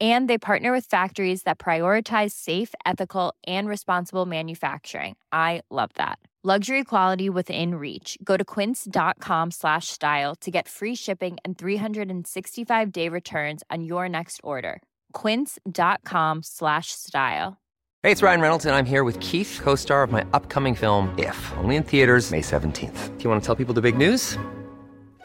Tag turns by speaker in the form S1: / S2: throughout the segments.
S1: And they partner with factories that prioritize safe, ethical, and responsible manufacturing. I love that. Luxury quality within reach. Go to quince.com slash style to get free shipping and 365-day returns on your next order. quince.com slash style.
S2: Hey, it's Ryan Reynolds, and I'm here with Keith, co star of my upcoming film, If, only in theaters, May 17th. Do you want to tell people the big news?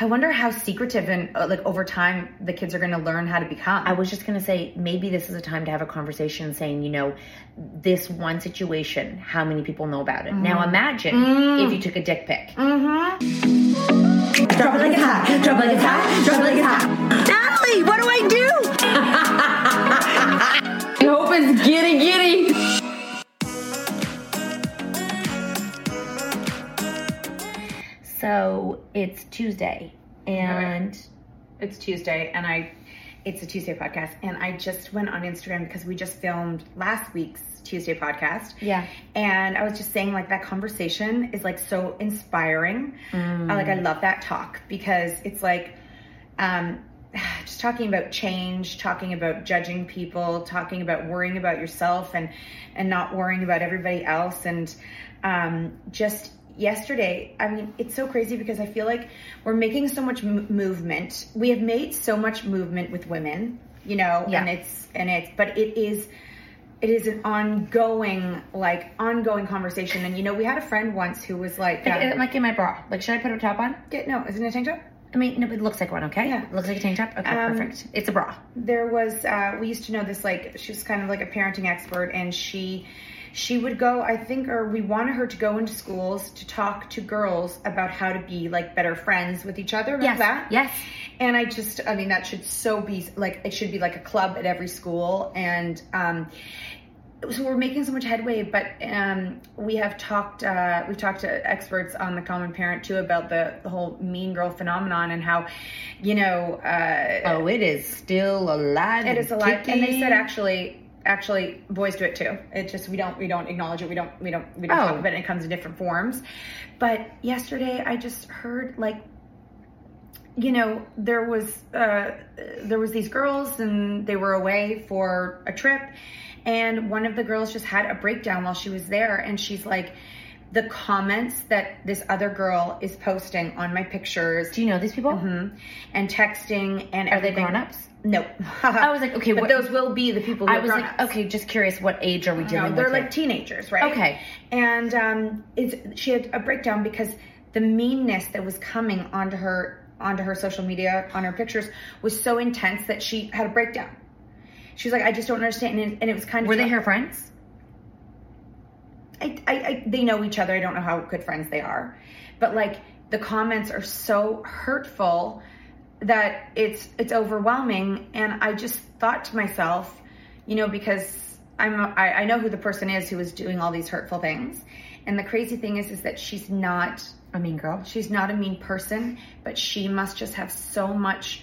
S3: I wonder how secretive and uh, like over time the kids are going to learn how to become.
S4: I was just going to say maybe this is a time to have a conversation saying, you know, this one situation, how many people know about it. Now imagine
S3: Mm.
S4: if you took a dick pic.
S3: Mm-hmm. Drop it like it's hot. Drop it like it's hot. Drop it like it's hot.
S4: Tuesday and
S3: It's Tuesday, and I. It's a Tuesday podcast, and I just went on Instagram because we just filmed last week's Tuesday podcast.
S4: Yeah.
S3: And I was just saying, like, that conversation is like so inspiring. I, like, I love that talk because it's like, um, just talking about change, talking about judging people, talking about worrying about yourself and and not worrying about everybody else, and um, just yesterday i mean it's so crazy because i feel like we're making so much m- movement we have made so much movement with women you know
S4: Yeah.
S3: and it's and it's but it is it is an ongoing like ongoing conversation and you know we had a friend once who was like
S4: like, it might get my bra. Like, should I put a top on?
S3: get, no isn't it a tank top
S4: I mean, no, it looks like one, okay?
S3: Yeah.
S4: It looks like a tank top? Okay,
S3: Um,
S4: perfect. It's a bra.
S3: there was uh, we used to know this like she was kind of like a parenting expert and she she would go i think or we wanted her to go into schools to talk to girls about how to be like better friends with each other like
S4: Yes,
S3: that
S4: yes.
S3: and i just i mean that should so be like it should be like a club at every school and um so we're making so much headway, but um, we have talked. Uh, we've talked to experts on the common parent too about the, the whole mean girl phenomenon and how, you know, uh,
S4: Oh, it is still alive.
S3: it is alive. And they said actually, actually boys do it too. It just we don't we don't acknowledge it. We don't we don't we don't
S4: Oh.
S3: talk about it. It comes in different forms. But yesterday I just heard like you know there was uh, there was these girls and they were away for a trip and one of the girls just had a breakdown while she was there and she's like the comments that this other girl is posting on my pictures
S4: Do you know these people?
S3: Mhm. and texting and
S4: Are they
S3: everything.
S4: grown-ups?
S3: No.
S4: I was like, okay,
S3: but
S4: what-
S3: those will be the people who
S4: I
S3: are
S4: was like, okay, just curious, what age are we dealing?
S3: No, they're
S4: with?
S3: like
S4: here?
S3: teenagers, right?
S4: Okay.
S3: And um, it's she had a breakdown because the meanness that was coming onto her onto her social media on her pictures was so intense that she had a breakdown. She was like, I just don't understand, and it, and it was kind of
S4: Were they her friends?
S3: I, I, I, they know each other. I don't know how good friends they are, but like the comments are so hurtful that it's it's overwhelming. And I just thought to myself, you know, because I'm I know who the person is who is doing all these hurtful things, and the crazy thing is, is that she's not
S4: A mean girl.
S3: She's not a mean person, but she must just have so much,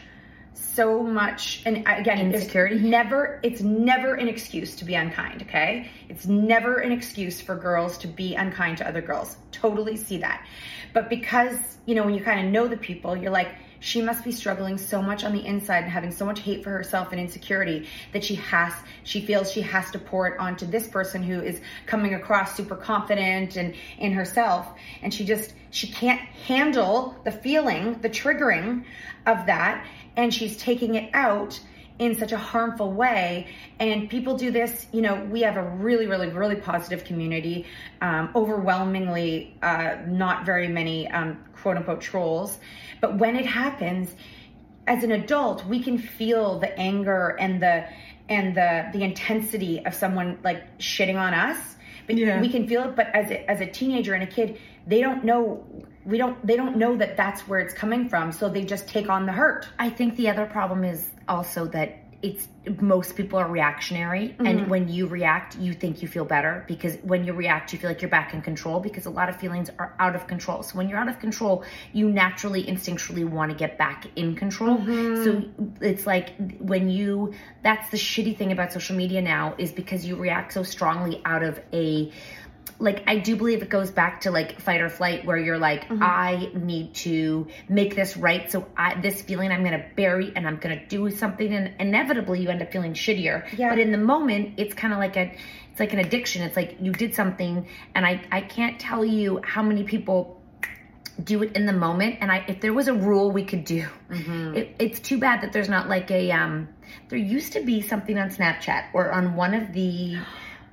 S3: so much, and again, it's Never, it's never an excuse to be unkind. Okay, it's never an excuse for girls to be unkind to other girls. Totally see that, but because you know when you kind of know the people, you're like. She must be struggling so much on the inside and having so much hate for herself and insecurity that she has, she feels she has to pour it onto this person who is coming across super confident and in herself. And she just, she can't handle the feeling, the triggering of that. And she's taking it out in such a harmful way. And people do this, you know, we have a really, really, really positive community, um, overwhelmingly uh, not very many um, quote unquote trolls. But when it happens, as an adult, we can feel the anger and the and the the intensity of someone like shitting on us. But
S4: Yeah.
S3: we can feel it. But as a, as a teenager and a kid, they don't know. We don't. They don't know that that's where it's coming from. So they just take on the hurt.
S4: I think the other problem is also that it's most people are reactionary
S3: Mm-hmm.
S4: and when you react you think you feel better because when you react you feel like you're back in control because a lot of feelings are out of control so when you're out of control you naturally instinctually want to get back in control
S3: Mm-hmm.
S4: so it's like when you that's the shitty thing about social media now is because you react so strongly out of a like I do believe it goes back to like fight or flight where you're like
S3: Mm-hmm.
S4: I need to make this right so I this feeling I'm going to bury and I'm going to do something and inevitably you end up feeling shittier
S3: Yeah.
S4: but in the moment it's kind of like a it's like an addiction it's like you did something and I I can't tell you how many people do it in the moment and I if there was a rule we could do
S3: Mm-hmm.
S4: it, it's too bad that there's not like a um there used to be something on Snapchat or on one of the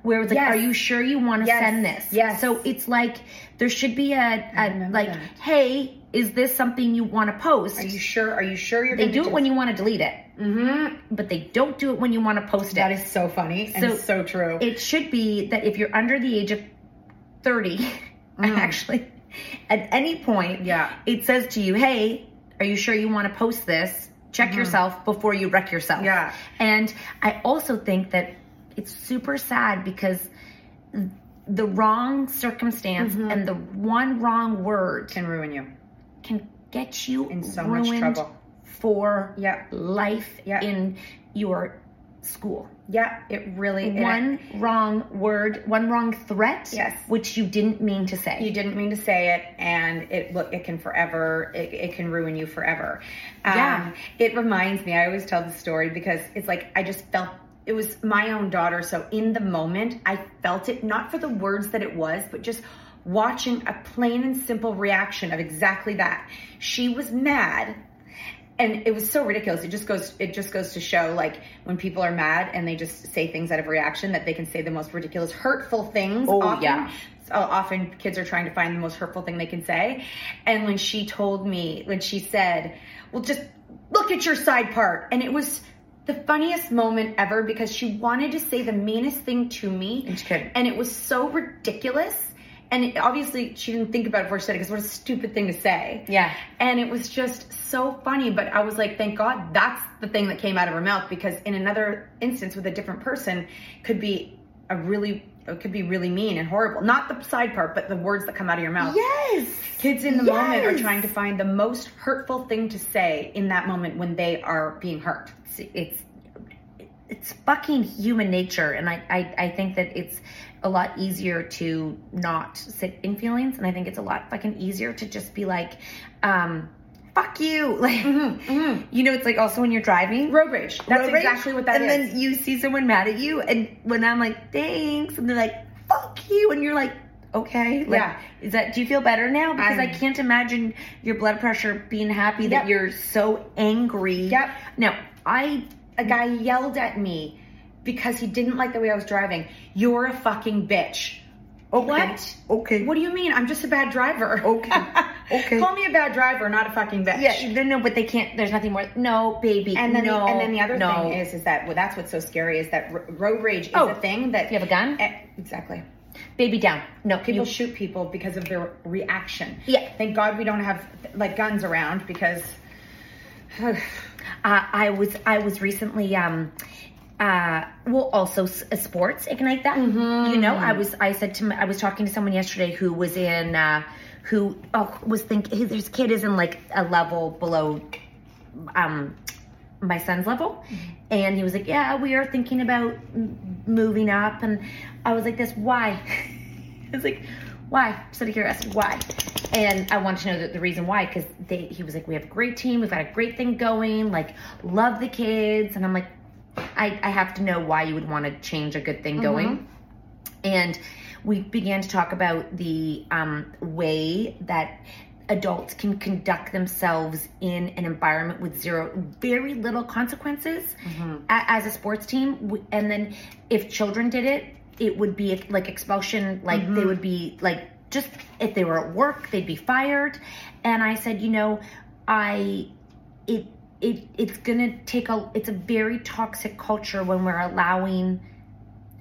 S4: where it's like
S3: Yes.
S4: are you sure you want to
S3: Yes.
S4: send this
S3: Yes.
S4: so it's like there should be a, a like
S3: that.
S4: hey is this something you want to post
S3: Are you sure? Are you sure you're?
S4: they
S3: gonna They
S4: do it when you want to delete it
S3: Mm-hmm.
S4: but they don't do it when you want to post it
S3: That is so funny and
S4: So-
S3: so true.
S4: it should be that if you're under the age of 30 actually at any point
S3: Mm. Yeah.
S4: it says to you hey are you sure you want to post this check yourself before you wreck yourself
S3: Mm-hmm. Yeah.
S4: and i also think that it's super sad because the wrong circumstance
S3: Mm-hmm.
S4: and the one wrong word
S3: can ruin you.
S4: can get you
S3: In so much trouble.
S4: for
S3: Yeah.
S4: life
S3: Yeah.
S4: in your school
S3: Yeah, it really. it-
S4: one wrong word, one wrong threat,
S3: Yes.
S4: which you didn't mean to say.
S3: You didn't mean to say it, and it look it can forever it, it can ruin you forever. Um,
S4: Yeah.
S3: it reminds me. I always tell the story because it's like I just felt it was my own daughter. So in the moment, I felt it not for the words that it was, but just watching a plain and simple reaction of exactly that. She was mad and it was so ridiculous. It just goes it just goes to show like when people are mad and they just say things out of reaction that they can say the most ridiculous, hurtful things.
S4: Oh,
S3: often.
S4: yeah.
S3: So often kids are trying to find the most hurtful thing they can say. And when she told me, when she said, "Well, just look at your side part," and it was the funniest moment ever because she wanted to say the meanest thing to me,
S4: And she couldn't.
S3: and it was so ridiculous. And it, obviously, she didn't think about it before she said it because what a stupid thing to say.
S4: Yeah.
S3: And it was just so funny. But I was like, thank God that's the thing that came out of her mouth because in another instance with a different person could be a really, it could be really mean and horrible. Not the side part, but the words that come out of your mouth.
S4: Yes.
S3: Kids in the moment are trying to find the most hurtful thing to say in that moment when they are being hurt.
S4: It's, it's it's fucking human nature and I, I i think that it's a lot easier to not sit in feelings and i think it's a lot fucking easier to just be like um fuck you like mm-hmm, mm-hmm. you know it's like also when you're driving
S3: Road rage. That's
S4: road rage,
S3: exactly what that
S4: and
S3: is.
S4: then you see someone mad at you and when i'm like thanks and they're like fuck you and you're like okay like,
S3: Yeah.
S4: is that do you feel better now because i
S3: I'm-
S4: can't imagine your blood pressure being happy that you're so angry
S3: Yep.
S4: now i
S3: a guy yelled at me because he didn't like the way I was driving. You're a fucking bitch.
S4: Okay.
S3: What?
S4: Okay.
S3: What do you mean? I'm just a bad driver.
S4: Okay. Okay.
S3: Call me a bad driver, not a fucking bitch.
S4: yeah no but they can't there's nothing more no baby
S3: And then,
S4: no
S3: the, and then the other
S4: no.
S3: thing is, is that well, that's what's so scary is that r- road rage is
S4: Oh.
S3: a thing that
S4: You have a gun?
S3: Eh, exactly.
S4: baby down no
S3: People
S4: you,
S3: shoot people because of their reaction.
S4: Yeah.
S3: Thank God we don't have like guns around because.
S4: uh, I was I was recently um uh well also s- uh, sports ignite that.
S3: Mm-hmm.
S4: you know I was I said to my, I was talking to someone yesterday who was in uh who oh, was thinking his, his kid is in like a level below um my son's level. And he was like yeah we are thinking about m- moving up. And I was like this why? I was like why? Out of curiosity why? And I want to know the, the reason why because they he was like we have a great team. We've got a great thing going. Like love the kids. And I'm like I, I have to know why you would want to change a good thing going. Mm-hmm. And we began to talk about the um, way that adults can conduct themselves in an environment with zero very little consequences mm-hmm. a- as a sports team. And then if children did it it would be like expulsion like they mm-hmm. would be like just if they were at work they'd be fired. And i said you know i it it it's gonna take a it's a very toxic culture when we're allowing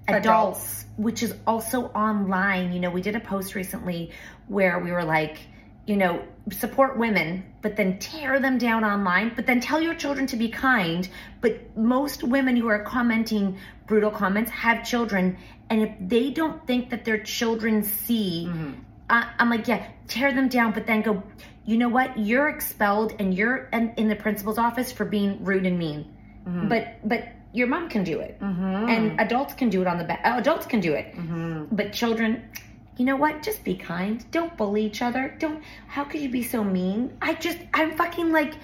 S4: adults, which is also online. You know, we did a post recently where we were like, you know, support women, but then tear them down online, but then tell your children to be kind. But most women who are commenting brutal comments have children, and if they don't think that their children see, mm-hmm. I, I'm like, yeah, tear them down, but then go, you know what? You're expelled and you're in, in the principal's office for being rude and mean. But but your mom can do it, and adults can do it on the back. Adults can do it, but children, you know what? Just be kind. Don't bully each other. Don't. How could you be so mean? I just I'm fucking like.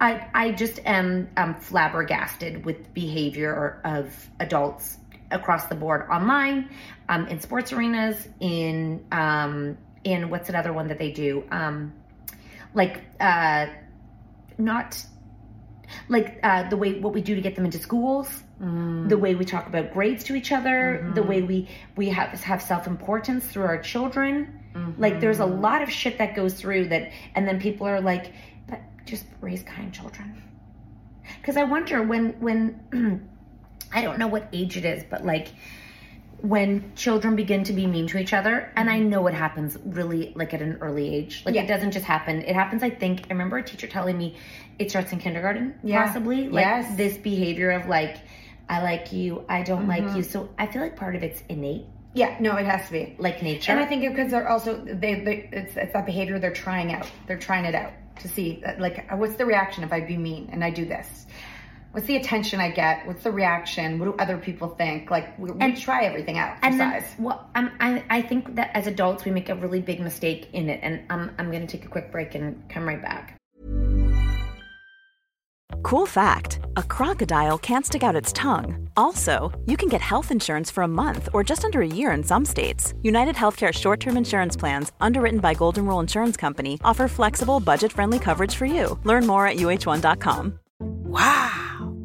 S4: I, I just am um, flabbergasted with behavior of adults across the board online, um, in sports arenas, in um, in what's another one that they do, um, like uh, not like uh, the way what we do to get them into schools, the way we talk about grades to each other, the way we we have have self importance through our children. Like there's a lot of shit that goes through that, and then people are like, "But just raise kind children." Because I wonder when when I don't know what age it is, but like when children begin to be mean to each other, and I know it happens really like at an early age. Like
S3: Yeah.
S4: it doesn't just happen. It happens. I think I remember a teacher telling me it starts in kindergarten,
S3: Yeah.
S4: possibly. Like
S3: Yes.
S4: this behavior of like, I like you, I don't like
S3: Mm-hmm.
S4: you. So I feel like part of it's innate,
S3: Yeah, no, it has to be.
S4: like nature.
S3: And I think because they're also they, they it's, it's that behavior they're trying out. They're trying it out to see like what's the reaction if I be mean and I do this. What's the attention I get? What's the reaction? What do other people think? Like we, we
S4: And-
S3: try everything out.
S4: And then,
S3: size.
S4: well, um, I, I think that as adults we make a really big mistake in it, and I'm I'm gonna take a quick break and come right back.
S5: Cool fact a crocodile can't stick out its tongue. Also, you can get health insurance for a month or just under a year in some states. United Healthcare short term insurance plans, underwritten by Golden Rule Insurance Company, offer flexible, budget friendly coverage for you. Learn more at uhone.com.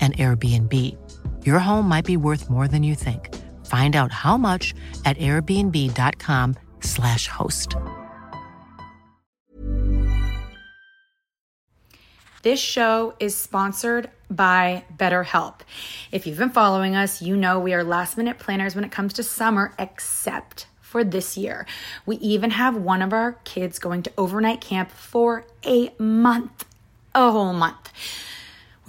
S6: an Airbnb. Your home might be worth more than you think. Find out how much at airbnb.com/slash host.
S7: This show is sponsored by BetterHelp. If you've been following us, you know we are last minute planners when it comes to summer, except for this year. We even have one of our kids going to overnight camp for a month, a whole month.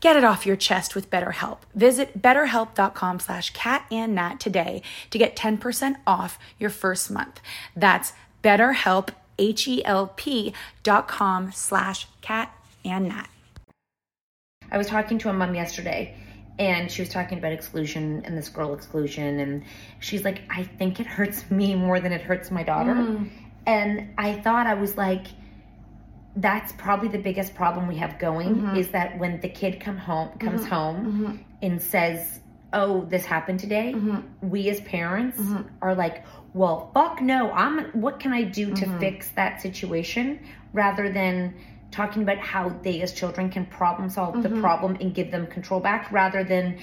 S7: Get it off your chest with BetterHelp. Visit betterhelp.com slash catandnat today to get 10% off your first month. That's betterhelp, H-E-L-P dot com slash catandnat.
S4: I was talking to a mom yesterday and she was talking about exclusion and this girl exclusion and she's like, I think it hurts me more than it hurts my daughter.
S7: Mm.
S4: And I thought I was like, that's probably the biggest problem we have going
S7: Mhm.
S4: is that when the kid come home comes
S7: Mhm.
S4: home
S7: Mhm.
S4: and says oh this happened today
S7: Mhm.
S4: we as parents
S7: Mhm.
S4: are like well fuck no i'm what can i do to
S7: Mhm.
S4: fix that situation rather than talking about how they as children can problem solve the
S7: Mhm.
S4: problem and give them control back rather than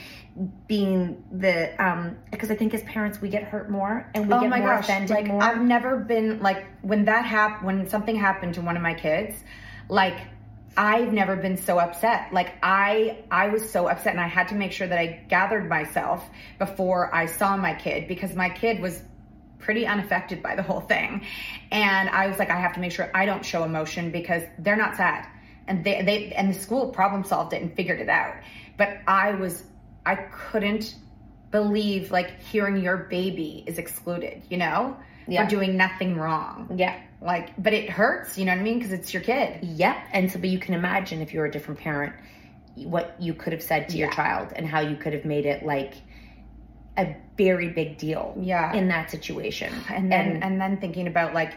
S4: being the um because i think as parents we get hurt more and we
S3: oh
S4: get
S3: my
S4: more
S3: gosh
S4: offended
S3: like
S4: more
S3: i've never been like when that happened when something happened to one of my kids like i've never been so upset like i i was so upset and i had to make sure that i gathered myself before i saw my kid because my kid was pretty unaffected by the whole thing and i was like i have to make sure i don't show emotion because they're not sad and they they and the school problem solved it and figured it out but i was i couldn't believe like hearing your baby is excluded, you know,
S4: Yeah.
S3: for doing nothing wrong.
S4: yeah
S3: Like, but it hurts, you know what I mean? Because it's your kid.
S4: Yep. And so, but you can imagine if you're a different parent, what you could have said to your child and how you could have made it like a very big deal
S3: Yeah.
S4: in that situation.
S3: And then and, then thinking about like,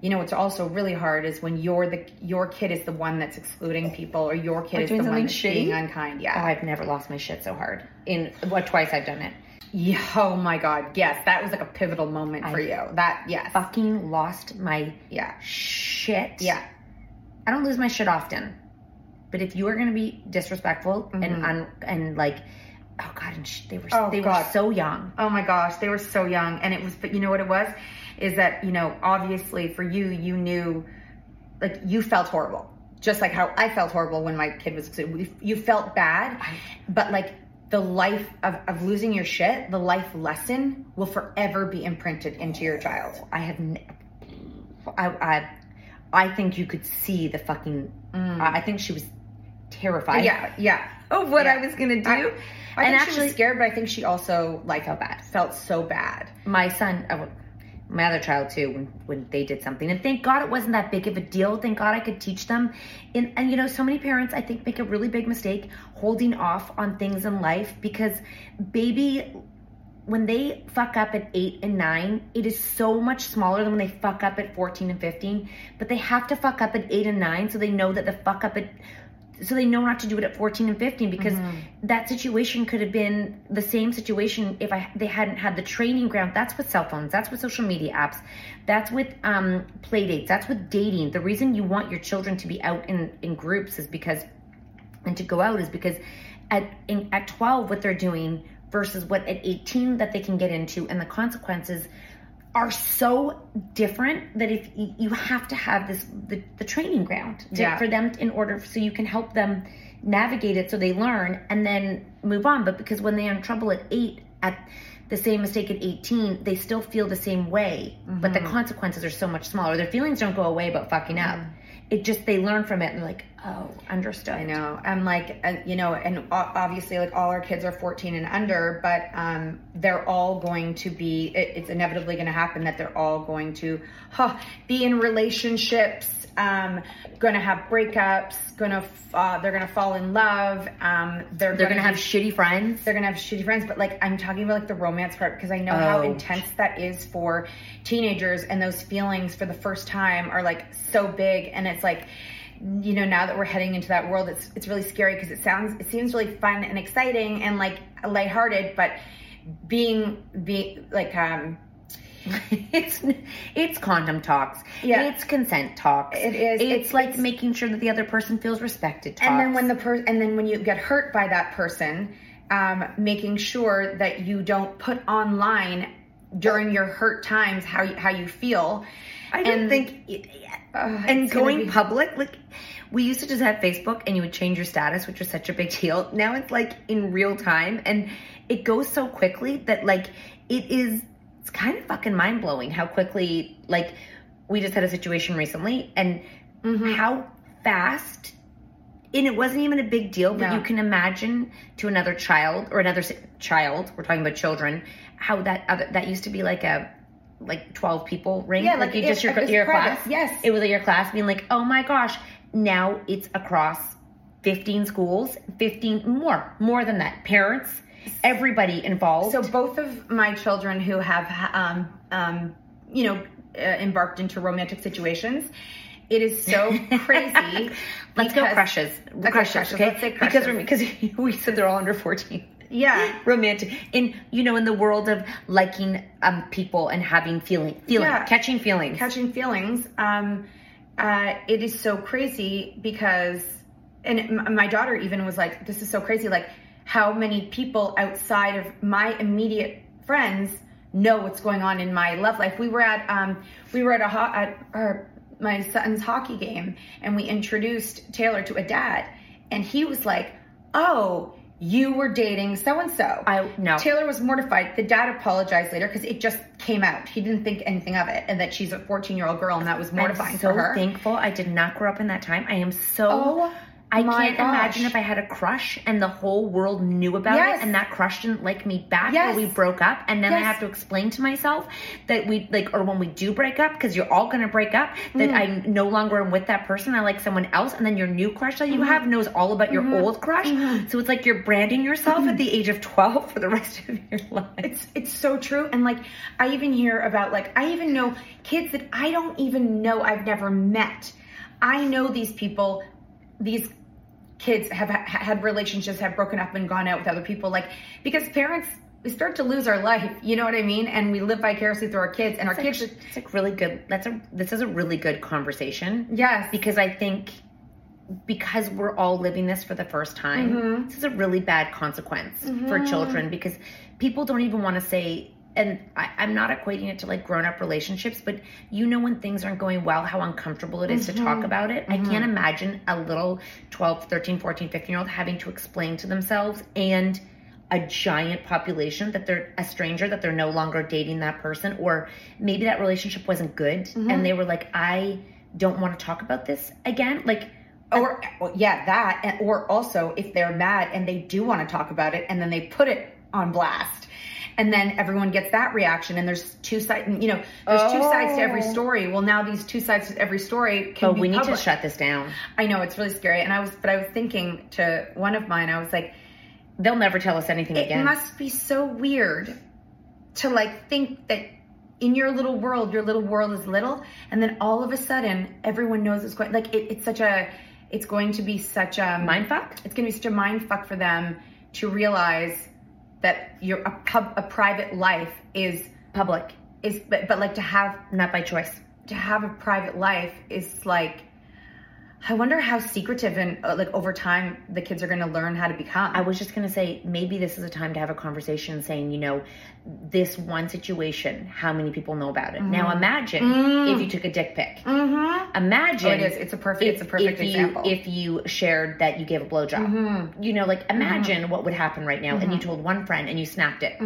S3: you know, what's also really hard is when you're the your kid is the one that's excluding people or your kid is the one that's
S4: shitty?
S3: being unkind.
S4: Oh,
S3: Yeah.
S4: I've never lost my shit so hard. In what twice I've done it.
S3: yeah. Oh my God. Yes, that was like a pivotal moment for
S4: I-
S3: you. That yes.
S4: Fucking lost my
S3: Yeah.
S4: shit.
S3: Yeah.
S4: I don't lose my shit often. But if you are to be disrespectful and mm-hmm. un- and like, oh god, and sh- they were
S3: Oh,
S4: they
S3: God.
S4: were so young.
S3: Oh my gosh, they were so young. And it was, but you know what it was? Is that, you know, obviously for you, you knew, like, you felt horrible. Just like how I felt horrible when my kid was, you felt bad. But like, the life of, of losing your shit, the life lesson will forever be imprinted into your child.
S4: I have, n- I, I, I think you could see the fucking. I I think she was terrified.
S3: Mm. Yeah, yeah.
S4: Of what
S3: Yeah.
S4: I was gonna do.
S3: I, I
S4: and actually,
S3: was scared, but I think she also like felt bad. Felt so bad.
S4: my son, uh, my other child too, when, when they did something, and thank God it wasn't that big of a deal. Thank God I could teach them. And, and you know, so many parents I think make a really big mistake holding off on things in life because baby. When they fuck up at eight and nine, it is so much smaller than when they fuck up at 14 and 15. But they have to fuck up at eight and nine so they know that the fuck up at so they know not to do it at 14 and 15 because
S3: Mm-hmm.
S4: that situation could have been the same situation if I they hadn't had the training ground. That's with cell phones. That's with social media apps. That's with um, play dates. That's with dating. The reason you want your children to be out in in groups is because and to go out is because at in, at 12 what they're doing versus what at 18 that they can get into and the consequences are so different that if you have to have this the, the training ground to,
S3: Yeah.
S4: for them in order so you can help them navigate it so they learn and then move on. But because when they're in trouble at 8 at the same mistake at 18 they still feel the same way but the mm-hmm. consequences are so much smaller. Their feelings don't go away about fucking up. Mm-hmm. It just they learn from it and they're like oh understood
S3: I know. I'm like, uh, you know, and obviously, like all our kids are 14 and under, but um, they're all going to be. It, it's inevitably going to happen that they're all going to huh, be in relationships, um, going to have breakups, going to uh, they're going to fall in love. Um, they're
S4: they're
S3: gonna
S4: gonna have shitty friends
S3: they're gonna have shitty friends, but like I'm talking about like the romance part because I know how
S4: Oh.
S3: intense that is for teenagers and those feelings for the first time are like so big and it's like you know now that we're heading into that world it's it's really scary because it sounds it seems really fun and exciting and like lighthearted but being being like um
S4: it's it's condom talks.
S3: Yeah.
S4: It's consent talks.
S3: It is.
S4: It's,
S3: It's-
S4: like
S3: it's-
S4: making sure that the other person feels respected. Talks.
S3: and then when the per and then when you get hurt by that person um, making sure that you don't put online during your hurt times how you, how you feel
S4: I don't
S3: and-
S4: think
S3: uh,
S4: and
S3: gonna be-
S4: public like we used to just have Facebook and you would change your status, which was such a big deal. Now it's like in real time and it goes so quickly that like it is it's kind of fucking mind blowing how quickly like we just had a situation recently and
S3: Mm-hmm.
S4: how fast and it wasn't even a big deal but
S3: No.
S4: you can imagine to another child or another child we're talking about children how that other that used to be like a like 12 people ring
S3: Yeah, like
S4: you just your, your
S3: private.
S4: class
S3: Yes.
S4: it was your class being like oh my gosh now it's across 15 schools 15 more more than that parents everybody involved
S3: So both of my children who have, um, um, you know, uh, embarked into romantic situations, it is so crazy.
S4: let's go
S3: because-
S4: crushes
S3: Okay,
S4: crushes,
S3: crushes.
S4: okay
S3: Let's say
S4: because
S3: crushes.
S4: we're- because we said they're all under 14
S3: Yeah.
S4: romantic in you know in the world of liking um people and having feeling feeling
S3: Yeah.
S4: catching feelings
S3: catching feelings. Um, uh, it is so crazy because, and m- my daughter even was like, "This is so crazy." Like, how many people outside of my immediate friends know what's going on in my love life? We were at, um, we were at a ho- at our my son's hockey game, and we introduced Taylor to a dad, and he was like, "Oh." You were dating so and so.
S4: I- know.
S3: Taylor was mortified. The dad apologized later because it just came out. He didn't think anything of it, and that she's a 14 year old girl, and that was mortifying
S4: I'm so
S3: for her.
S4: thankful I did not grow up in that time. I am so.
S3: Oh,
S4: I
S3: my
S4: can't
S3: gosh.
S4: imagine if I had a crush and the whole world knew about
S3: Yes.
S4: it, and that crush didn't like me back,
S3: Yes.
S4: or we broke up, and then I have to explain to myself that we like, or when we do break up, because you're all gonna break up, that
S3: Mm-hmm.
S4: I no longer am with that person. I like someone else, and then your new crush that you
S3: Mm-hmm.
S4: have knows all about your old crush. So it's like you're branding yourself at the age of 12 for the rest of your life.
S3: It's it's so true, and like I even hear about like I even know kids that I don't even know I've never met. I know these people, these kids have ha- had relationships, have broken up and gone out with other people, like because parents we start to lose our life, you know what I mean, and we live vicariously through our kids, and our kids.
S4: It's it's like really good. That's a this is a really good conversation.
S3: Yes.
S4: because I think because we're all living this for the first time,
S3: Mm-hmm.
S4: this is a really bad consequence for children because people don't even want to say. And I, I'm not equating it to like grown up relationships, but you know when things aren't going well, how uncomfortable it is to
S3: Mm-hmm.
S4: talk about it. I can't imagine a little 12, 13, 14, 15 year old having to explain to themselves and a giant population that they're a stranger that they're no longer dating that person or maybe that relationship wasn't good
S3: Mm-hmm.
S4: and they were like i don't want to talk about this again like
S3: or well, yeah that and, or also if they're mad and they do want to talk about it and then they put it on blast and then everyone gets that reaction and there's two sides you know there's two sides to every
S4: Oh.
S3: story well now these two sides to every story can
S4: but
S3: be
S4: we need
S3: public.
S4: to shut this down
S3: i know it's really scary and i was but i was thinking to one of mine i was like
S4: they'll never tell us anything
S3: it
S4: again It
S3: must be so weird to like think that in your little world your little world is little and then all of a sudden everyone knows it's going like it, it's such a it's going to be such a
S4: Mind fuck?
S3: It's going to be such a mind fuck for them to realize that your a pub a private life is
S4: Public,
S3: is but, but like to have
S4: not by choice.
S3: to have a private life is like I wonder how secretive and uh, like over time the kids are going to learn how to become.
S4: I was just going to say maybe this is a time to have a conversation saying, you know, this one situation, how many people know about it. Mm-hmm. Now imagine mm. if you took a dick pic.
S3: mm-hmm.
S4: Imagine
S3: Oh, it is. It's a perfect-
S4: If,
S3: it's a perfect
S4: if
S3: example.
S4: You, if you shared that you gave a blowjob, mm-hmm. you know, like mm-hmm. imagine what would happen right now, and you told one friend and you snapped it.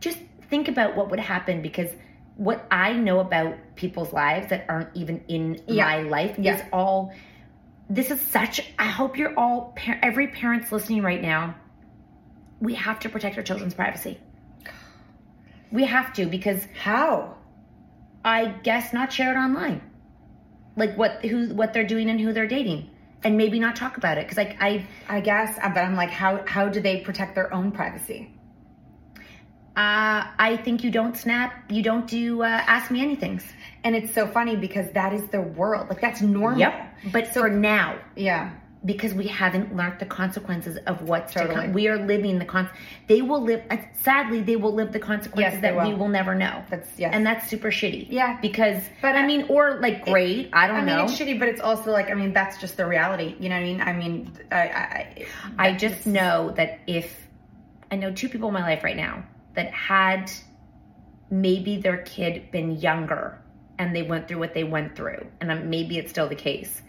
S4: Just think about what would happen because what I know about people's lives that aren't even in
S3: Yeah.
S4: my life
S3: Yeah.
S4: is all. This is such. I hope you're all. Every parent's listening right now. We have to protect our children's privacy. We have to because
S3: How?
S4: I guess not share it online, like what who what they're doing and who they're dating, and maybe not talk about it because like I
S3: I guess, but I'm like, how how do they protect their own privacy?
S4: Uh, I think you don't snap, you don't do uh, ask me anything's.
S3: And it's so funny because that is the world. Like that's normal. Yep.
S4: But for now,
S3: Yeah.
S4: because we haven't learned the consequences of what's to
S3: Totally.
S4: come, we are living the con. They will live. uh, Sadly, they will live the consequences
S3: Yes,
S4: that we
S3: will.
S4: will never know.
S3: That's- yes.
S4: and that's super shitty.
S3: Yeah.
S4: because.
S3: But
S4: I
S3: I-
S4: mean, or like great. I don't know.
S3: I mean, it's shitty, but it's also like, I mean, that's just the reality. You know what I mean? I mean, I, I,
S4: I just know that if I know two people in my life right now that had maybe their kid been younger and they went through what they went through, and um, maybe it's still the case,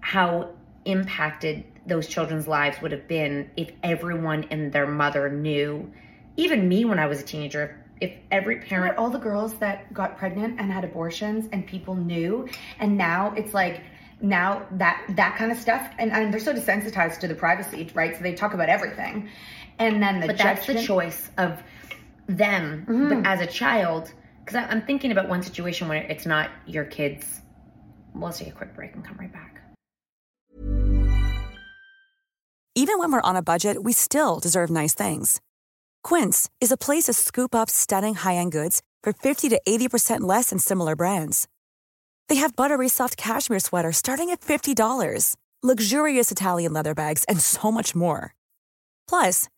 S4: how impacted those children's lives would have been if everyone and their mother knew. Even me when I was a teenager, if every parent
S3: all the girls that got pregnant and had abortions and people knew and now it's like now that that kind of stuff and, and they're so desensitized to the privacy right so they talk about everything and then the
S4: but that's the choice of them. Mm-hmm. But as a child, because I'm thinking about one situation where it's not your kids. Well, let's take a quick break and come right back.
S8: Even when we're on a budget, we still deserve nice things. Quince is a place to scoop up stunning high-end goods for 50 to 80% less than similar brands. They have buttery soft cashmere sweaters starting at $50, luxurious Italian leather bags, and so much more. Plus,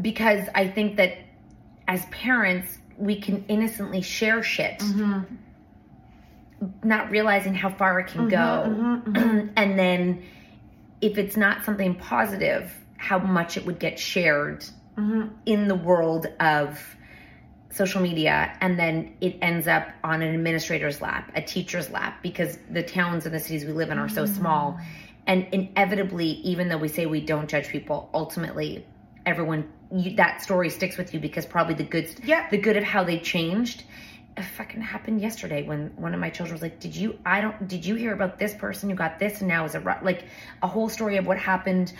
S4: Because I think that as parents, we can innocently share shit, mm-hmm. not realizing how far it can mm-hmm, go. Mm-hmm, and then if it's not something positive, how much it would get shared in the world of social media and then it ends up on an administrator's lap, a teacher's lap, because the towns and the cities we live in are so small. And inevitably, even though we say we don't judge people, ultimately, everyone you, that story sticks with you because probably the good,
S3: Yeah.
S4: the good of how they changed. It fucking happened yesterday when one of my children was like, "Did you? I don't. Did you hear about this person who got this and now is a like a whole story of what happened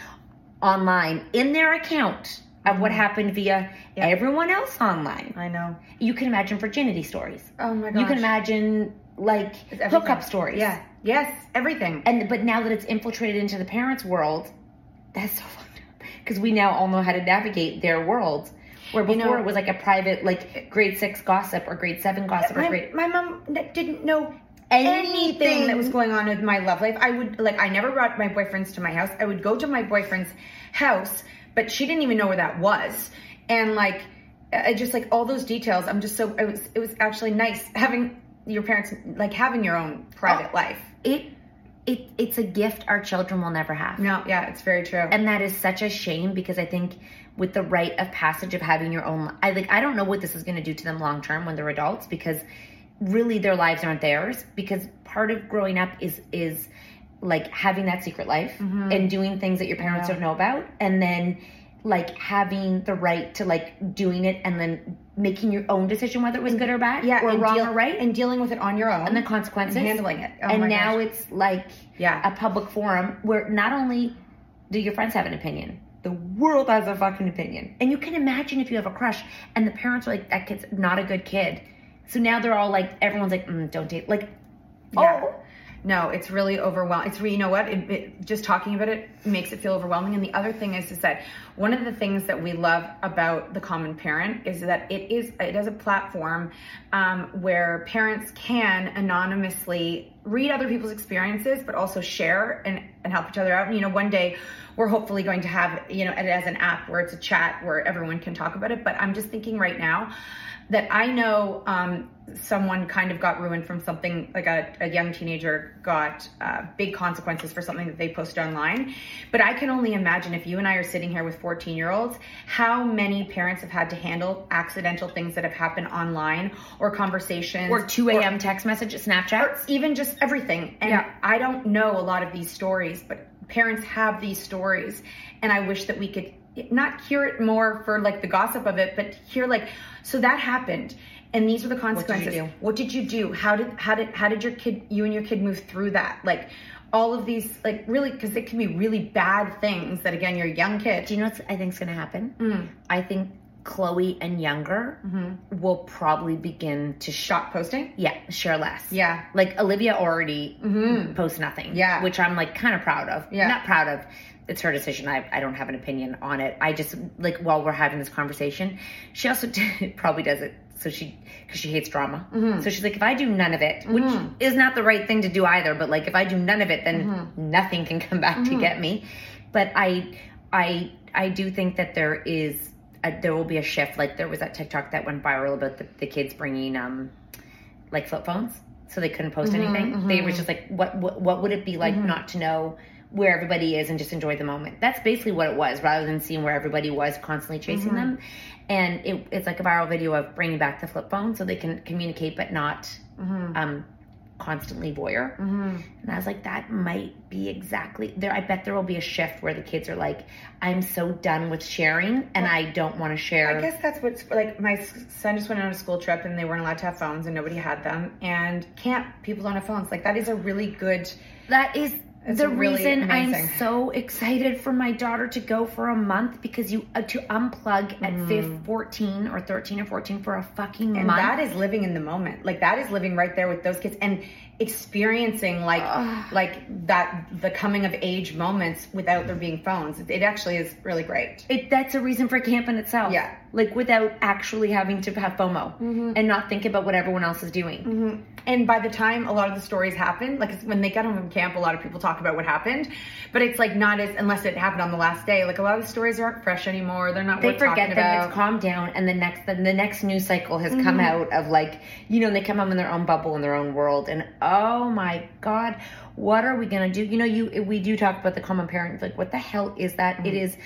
S4: online in their account of what mm-hmm. happened via everyone else online.
S3: I know.
S4: You can imagine virginity stories.
S3: Oh my
S4: god.
S3: You
S4: can imagine like hookup stories.
S3: Yeah. Yes. Everything.
S4: And but now that it's infiltrated into the parents' world, that's so. Because we now all know how to navigate their world. Where before
S3: know-
S4: it was like a private, like grade six gossip or grade seven gossip or
S3: my,
S4: grade.
S3: my mom didn't know anything that was going on with my love life. I would like I never brought my boyfriends to my house. I would go to my boyfriend's house, but she didn't even know where that was. And like I just like all those details. I'm just so it was it was actually nice having your parents like having your own private
S4: Oh.
S3: life.
S4: It, it, it's a gift our children will never have.
S3: No, yeah, it's very true.
S4: and that is such a shame because I think with the rite of passage of having your own, I like I don't know what this is going to do to them long term when they're adults because really their lives aren't theirs because part of growing up is is like having that secret life
S3: Mm-hmm.
S4: and doing things that your parents don't know about and then like having the right to like doing it and then making your own decision whether it was good or bad
S3: yeah,
S4: or wrong
S3: deal-
S4: or right
S3: and dealing with it on your own
S4: and the consequences
S3: and handling it. Oh
S4: and now
S3: gosh.
S4: it's like
S3: Yeah.
S4: a public forum where not only do your friends have an opinion, the world has a fucking opinion. And you can imagine if you have a crush and the parents are like, that kid's not a good kid. So now they're all like, everyone's like, mm, don't date. Like,
S3: Yeah.
S4: oh,
S3: No, it's really overwhelming. It's re- you know what? It, it, just talking about it makes it feel overwhelming. And the other thing is, is that one of the things that we love about the Common Parent is that it is it is a platform um, where parents can anonymously read other people's experiences, but also share and, and help each other out. And you know, one day we're hopefully going to have you know it as an app where it's a chat where everyone can talk about it. But I'm just thinking right now that I know um, someone kind of got ruined from something like a, a young teenager got uh, big consequences for something that they posted online. But I can only imagine if you and I are sitting here with 14 year olds, how many parents have had to handle accidental things that have happened online or conversations
S4: or 2 a.m. text message, Snapchat.
S3: or even just everything. And
S4: Yeah.
S3: I don't know a lot of these stories, but parents have these stories. And I wish that we could not hear it more for like the gossip of it, but hear like, so that happened. And these are the consequences.
S4: do?
S3: What did you do? How did how did how did your kid you and your kid move through that? Like all of these like really because it can be really bad things that again you're a young kid.
S4: Do you know what I think is going to happen?
S3: Mm.
S4: I think Chloe and younger will probably begin to
S3: Shot posting?
S4: yeah, share less.
S3: Yeah.
S4: Like Olivia already posts nothing.
S3: Yeah.
S4: Which I'm like kind of proud of.
S3: Yeah.
S4: Not proud of. It's her decision. I, I don't have an opinion on it. I just like while we're having this conversation, she also probably does it so she because she hates drama. Mm-hmm. So she's like, if I do none of it, which mm-hmm. is not the right thing to do either, but like if I do none of it, then mm-hmm. nothing can come back to get me. But I I I do think that there is a, there will be a shift. Like there was that TikTok that went viral about the, the kids bringing um like flip phones, so they couldn't post anything. They were just like, what, what what would it be like not to know where everybody is and just enjoy the moment? That's basically what it was, rather than seeing where everybody was constantly chasing mm-hmm. them. And it, it's like a viral video of bringing back the flip phone so they can communicate, but not mm-hmm. um constantly voyeur. Mm-hmm. And I was like, that might be exactly there. I bet there will be a shift where the kids are like, I'm so done with sharing and I don't want to share.
S3: I guess that's what's like. My son just went on a school trip and they weren't allowed to have phones and nobody had them. And camp, people don't have phones. Like that is a really good.
S4: That is
S3: It's
S4: the
S3: really
S4: reason I'm so excited for my daughter to go for a month because you uh, to unplug at fif- 14 or 13 or 14 for a fucking
S3: And
S4: month.
S3: that is living in the moment. Like that is living right there with those kids and experiencing like like that the coming of age moments without there being phones. It, actually is really great.
S4: it, that's a reason for camp in itself.
S3: Yeah.
S4: Like without actually having to have FOMO and not think about what everyone else is doing.
S3: And by the time a lot of the stories happen, like when they get home from camp, a lot of people talk about what happened, but it's like not as unless it happened on the last day. Like a lot of the stories aren't fresh anymore. They're not.
S4: They forget that it's calmed down, and the next the, the next news cycle has
S3: Mm-hmm.
S4: come out of like you know they come home in their own bubble in their own world, and oh my god, what are we gonna do? You know, you we do talk about the common parent. Like, what the hell is that? It
S3: Mm-hmm.
S4: is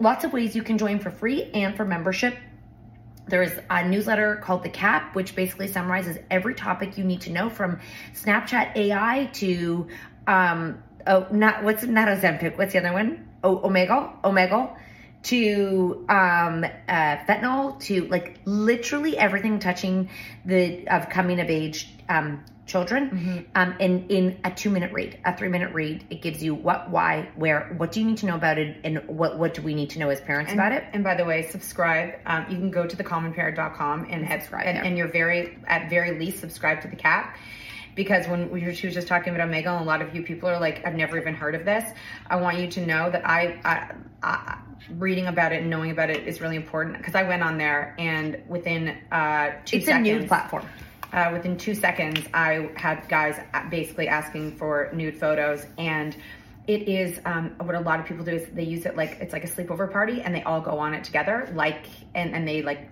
S4: lots of ways you can join for free and for membership. There's a newsletter called The Cap, which basically summarizes every topic you need to know from Snapchat AI to um oh not what's not a Ozempic, what's the other one? Oh Omegle, Omegle to um uh fentanyl to like literally everything touching the of coming of age um children um in in a two minute read a three minute read it gives you what why where what do you need to know about it and what what do we need to know as parents
S3: And,
S4: about it
S3: and by the way, subscribe. Um, you can go to thecommonparent.com and subscribe, and, and you're very at very least subscribe to the cap. because when we were, she was just talking about Omegle and a lot of you people are like, I've never even heard of this. I want you to know that I, I, I reading about it and knowing about it is really important because I went on there and within uh, two
S4: It's
S3: seconds,
S4: a nude platform.
S3: Uh, within two seconds, I had guys basically asking for nude photos, and it is um, what a lot of people do is they use it like it's like a sleepover party, and they all go on it together, like and and they like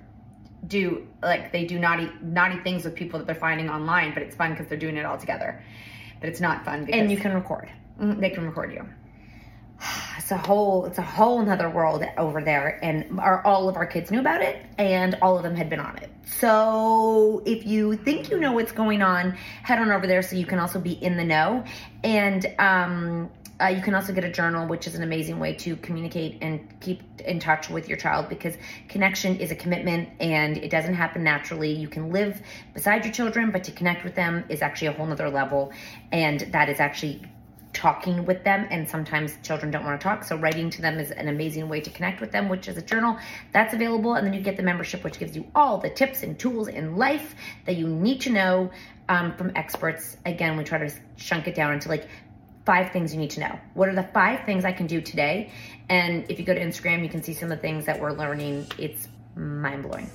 S3: do like they do naughty naughty things with people that they're finding online, but it's fun because they're doing it all together. But it's not fun because
S4: And you can record.
S3: Mm, they can record you.
S4: It's a whole it's a whole nother world over there and our, all of our kids knew about it and all of them had been on it. So if you think you know what's going on head on over there so you can also be in the know. And um, uh, you can also get a journal which is an amazing way to communicate and keep in touch with your child because connection is a commitment and it doesn't happen naturally. You can live beside your children but to connect with them is actually a whole nother level and that is actually talking with them and sometimes children don't want to talk so writing to them is an amazing way to connect with them which is a journal that's available and then you get the membership which gives you all the tips and tools in life that you need to know um, from experts. Again we try to chunk it down into like five things you need to know. What are the five things i can do today? And if you go to instagram you can see some of the things that we're learning. It's mind-blowing.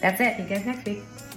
S4: That's it.
S3: See you guys next week.